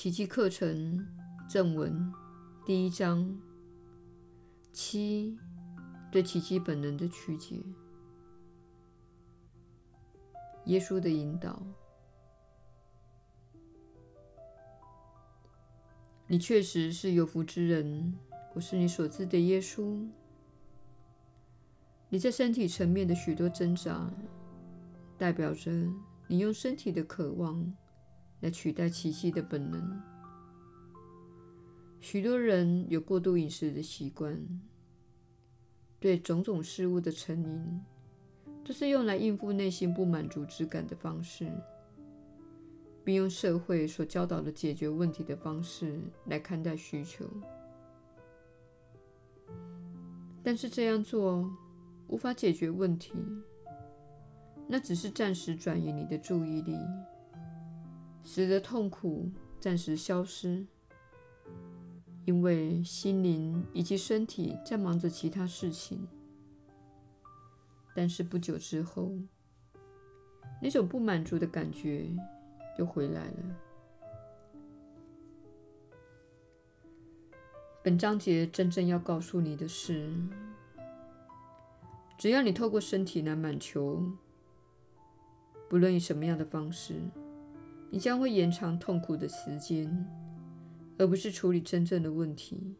奇迹课程正文第一章七对奇迹本能的曲解。耶稣的引导。你确实是有福之人，我是你所知的耶稣。你在身体层面的许多挣扎，代表着你用身体的渴望来取代奇迹的本能。许多人有过度饮食的习惯，对种种事物的成瘾，都是用来应付内心不满足之感的方式。并用社会所教导的解决问题的方式来看待需求，但是这样做无法解决问题，那只是暂时转移你的注意力，使得痛苦暂时消失，因为心灵以及身体在忙着其他事情。但是不久之后，那种不满足的感觉。又回来了。本章节真正要告诉你的是，只要你透过身体来满求，不论以什么样的方式，你将会延长痛苦的时间，而不是处理真正的问题。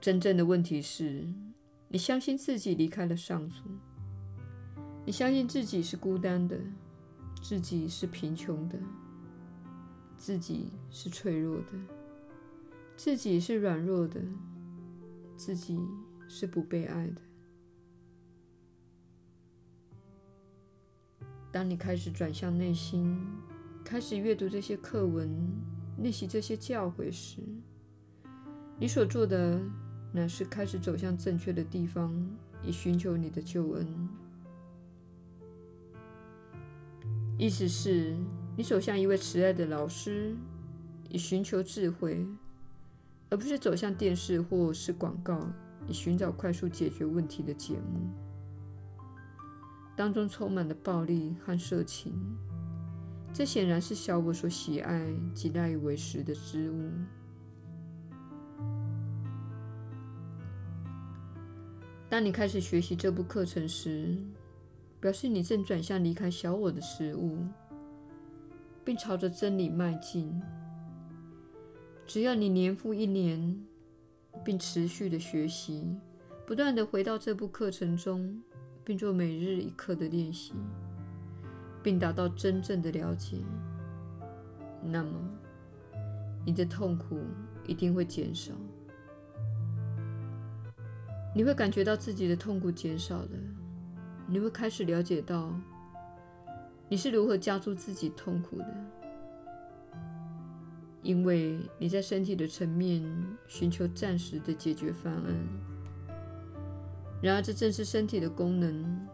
真正的问题是你相信自己离开了上主。你相信自己是孤单的，自己是贫穷的，自己是脆弱的，自己是软弱的，自己是不被爱的。当你开始转向内心，开始阅读这些课文，练习这些教诲时，你所做的乃是开始走向正确的地方，以寻求你的救恩。意思是，你走向一位慈爱的老师，以寻求智慧，而不是走向电视或是广告，以寻找快速解决问题的节目，当中充满了暴力和色情。这显然是小我所喜爱及赖以为食的之物。当你开始学习这部课程时，表示你正转向离开小我的食物，并朝着真理迈进。只要你年复一年，并持续的学习，不断的回到这部课程中，并做每日一课的练习，并达到真正的了解，那么你的痛苦一定会减少。你会感觉到自己的痛苦减少了。你会开始了解到你是如何加诸自己痛苦的，因为你在身体的层面寻求暂时的解决方案。然而，这正是身体的功能，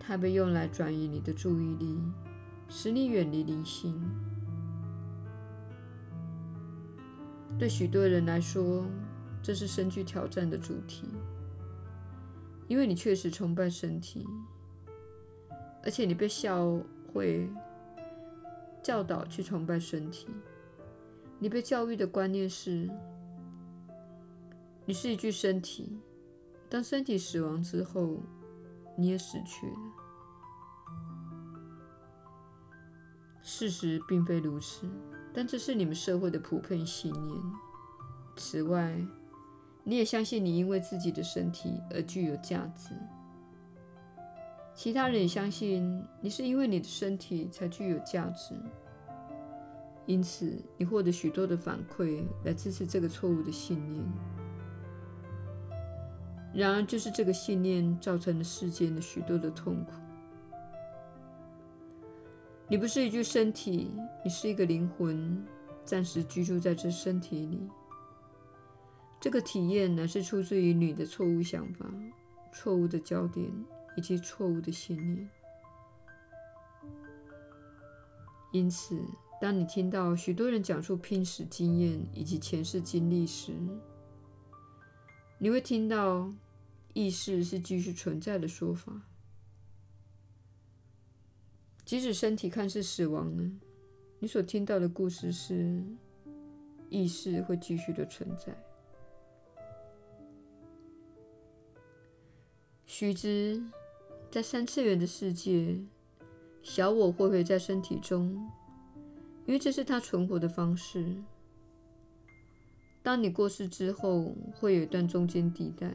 它被用来转移你的注意力，使你远离灵性。对许多人来说，这是深具挑战的主题。因为你确实崇拜身体，而且你被教会教导去崇拜身体。你被教育的观念是，你是一具身体，当身体死亡之后，你也死去了。事实并非如此，但这是你们社会的普遍信念。此外，你也相信你因为自己的身体而具有价值，其他人也相信你是因为你的身体才具有价值，因此你获得许多的反馈来支持这个错误的信念。然而，就是这个信念造成了世间的许多的痛苦。你不是一具身体，你是一个灵魂，暂时居住在这身体里。这个体验乃是出自于你的错误想法、错误的焦点以及错误的信念。因此，当你听到许多人讲述濒死经验以及前世经历时，你会听到意识是继续存在的说法。即使身体看似死亡呢，你所听到的故事是，意识会继续的存在。须知，在三次元的世界，小我会会在身体中，因为这是它存活的方式。当你过世之后，会有一段中间地带，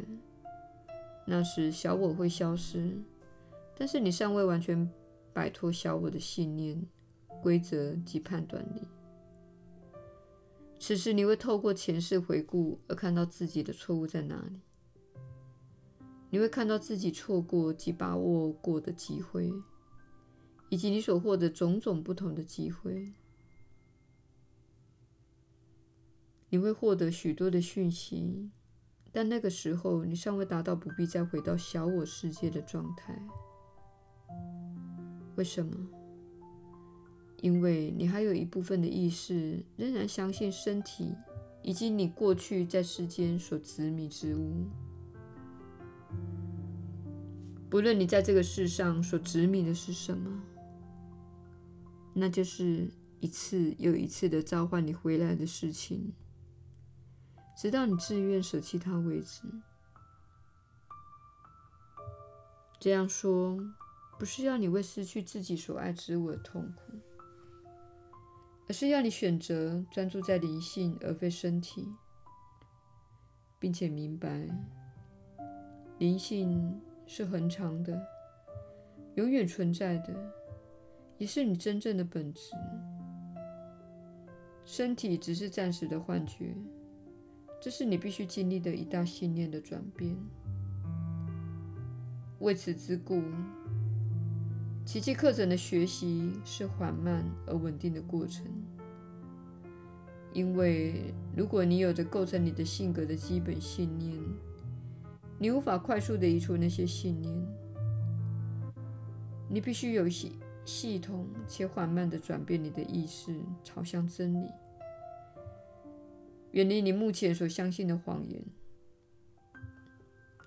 那时小我会消失，但是你尚未完全摆脱小我的信念、规则及判断力。此时你会透过前世回顾而看到自己的错误在哪里，你会看到自己错过及把握过的机会，以及你所获得种种不同的机会。你会获得许多的讯息，但那个时候你尚未达到不必再回到小我世界的状态。为什么？因为你还有一部分的意识仍然相信身体以及你过去在世间所执迷之物。不论你在这个世上所执迷的是什么，那就是一次又一次的召唤你回来的事情。直到你自愿舍弃它为止。这样说，不是要你为失去自己所爱之物而痛苦，而是要你选择专注在灵性而非身体，并且明白，灵性是恒常的、永远存在的，也是你真正的本质。身体只是暂时的幻觉。这是你必须经历的一大信念的转变。为此之故，奇迹课程的学习是缓慢而稳定的过程。因为如果你有着构成你的性格的基本信念，你无法快速地移除那些信念。你必须有系系统且缓慢地转变你的意识，朝向真理。远离你目前所相信的谎言，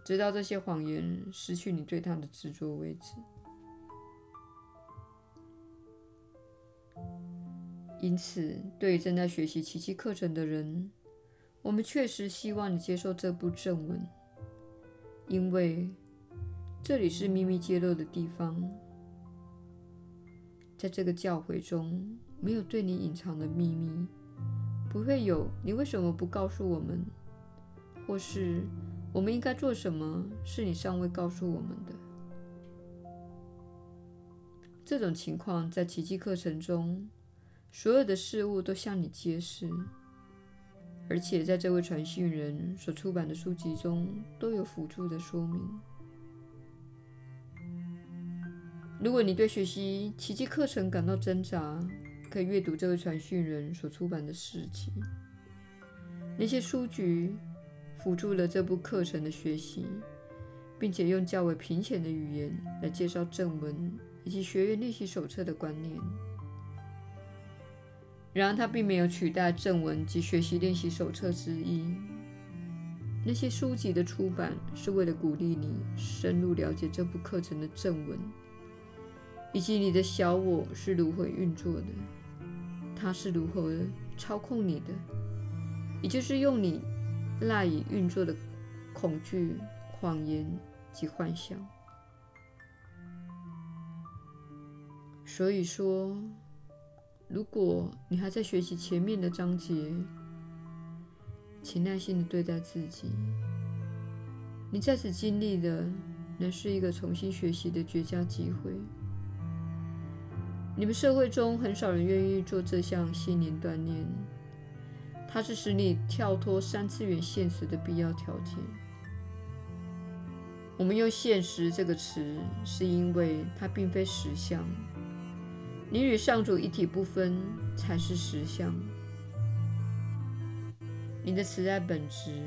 直到这些谎言失去你对它的执着为止。因此，对于正在学习奇迹课程的人，我们确实希望你接受这部正文，因为这里是秘密揭露的地方。在这个教诲中，没有对你隐藏的秘密。不会有，你为什么不告诉我们？或是我们应该做什么，是你尚未告诉我们的？这种情况在奇迹课程中，所有的事物都向你揭示，而且在这位传讯人所出版的书籍中都有辅助的说明。如果你对学习奇迹课程感到挣扎，可以阅读这位传讯人所出版的事迹，那些书籍辅助了这部课程的学习，并且用较为平浅的语言来介绍正文以及学员练习手册的观念。然而，它并没有取代正文及学习练习手册之一。那些书籍的出版是为了鼓励你深入了解这部课程的正文，以及你的小我是如何运作的。他是如何操控你的，也就是用你赖以运作的恐惧、谎言及幻想。所以说，如果你还在学习前面的章节，请耐心的对待自己。你在此经历的，乃是一个重新学习的绝佳机会。你们社会中很少人愿意做这项心灵锻炼，它是使你跳脱三次元现实的必要条件。我们用“现实”这个词，是因为它并非实相。你与上主一体不分，才是实相。你的慈爱本质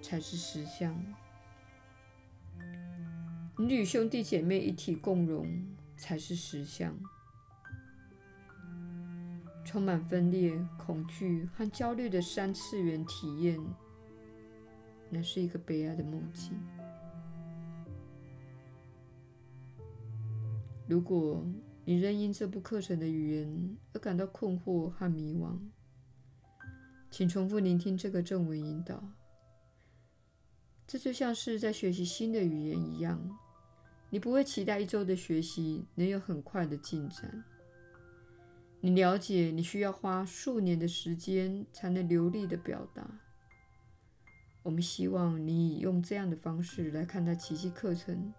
才是实相。你与兄弟姐妹一体共荣，才是实相。充满分裂、恐惧和焦虑的三次元体验，那是一个悲哀的梦境。如果你仍因这部课程的语言而感到困惑和迷惘，请重复聆听这个正文引导。这就像是在学习新的语言一样，你不会期待一周的学习能有很快的进展。你了解，你需要花数年的时间才能流利的表达。我们希望你用这样的方式来看待奇迹课程。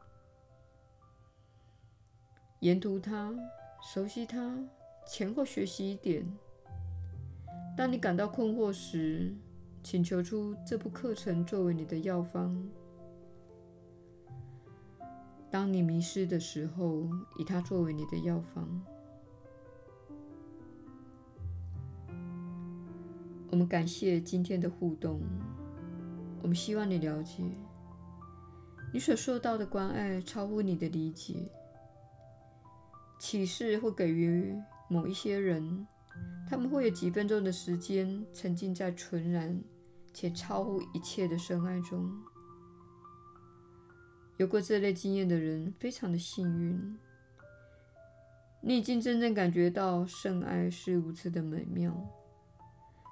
研读它，熟悉它，前后学习一点。当你感到困惑时，请求出这部课程作为你的药方。当你迷失的时候，以它作为你的药方。我们感谢今天的互动。我们希望你了解，你所受到的关爱超乎你的理解。启示会给予某一些人，他们会有几分钟的时间沉浸在纯然且超乎一切的深爱中。有过这类经验的人非常的幸运，你已经真正感觉到圣爱是如此的美妙。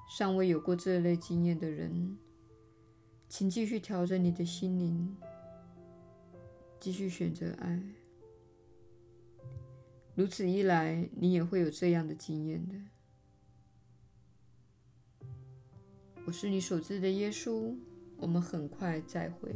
尚未有过这类经验的人，请继续调整你的心灵，继续选择爱。如此一来，你也会有这样的经验的。我是你所知的耶稣，我们很快再会。